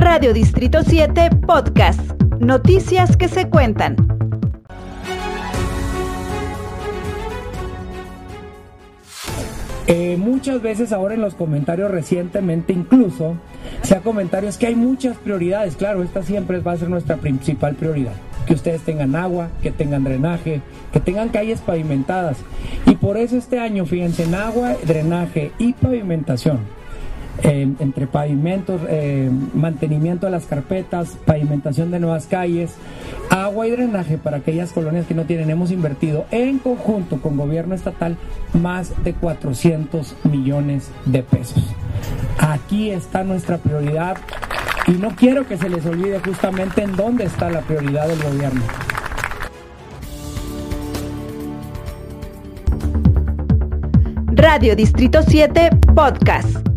Radio Distrito 7 Podcast. Noticias que se cuentan. Eh, muchas veces ahora en los comentarios recientemente incluso se ha comentarios que hay muchas prioridades. Claro, esta siempre va a ser nuestra principal prioridad. Que ustedes tengan agua, que tengan drenaje, que tengan calles pavimentadas. Y por eso este año, fíjense, en agua, drenaje y pavimentación entre pavimentos, eh, mantenimiento de las carpetas, pavimentación de nuevas calles, agua y drenaje para aquellas colonias que no tienen. Hemos invertido en conjunto con gobierno estatal más de 400 millones de pesos. Aquí está nuestra prioridad y no quiero que se les olvide justamente en dónde está la prioridad del gobierno. Radio Distrito 7 Podcast.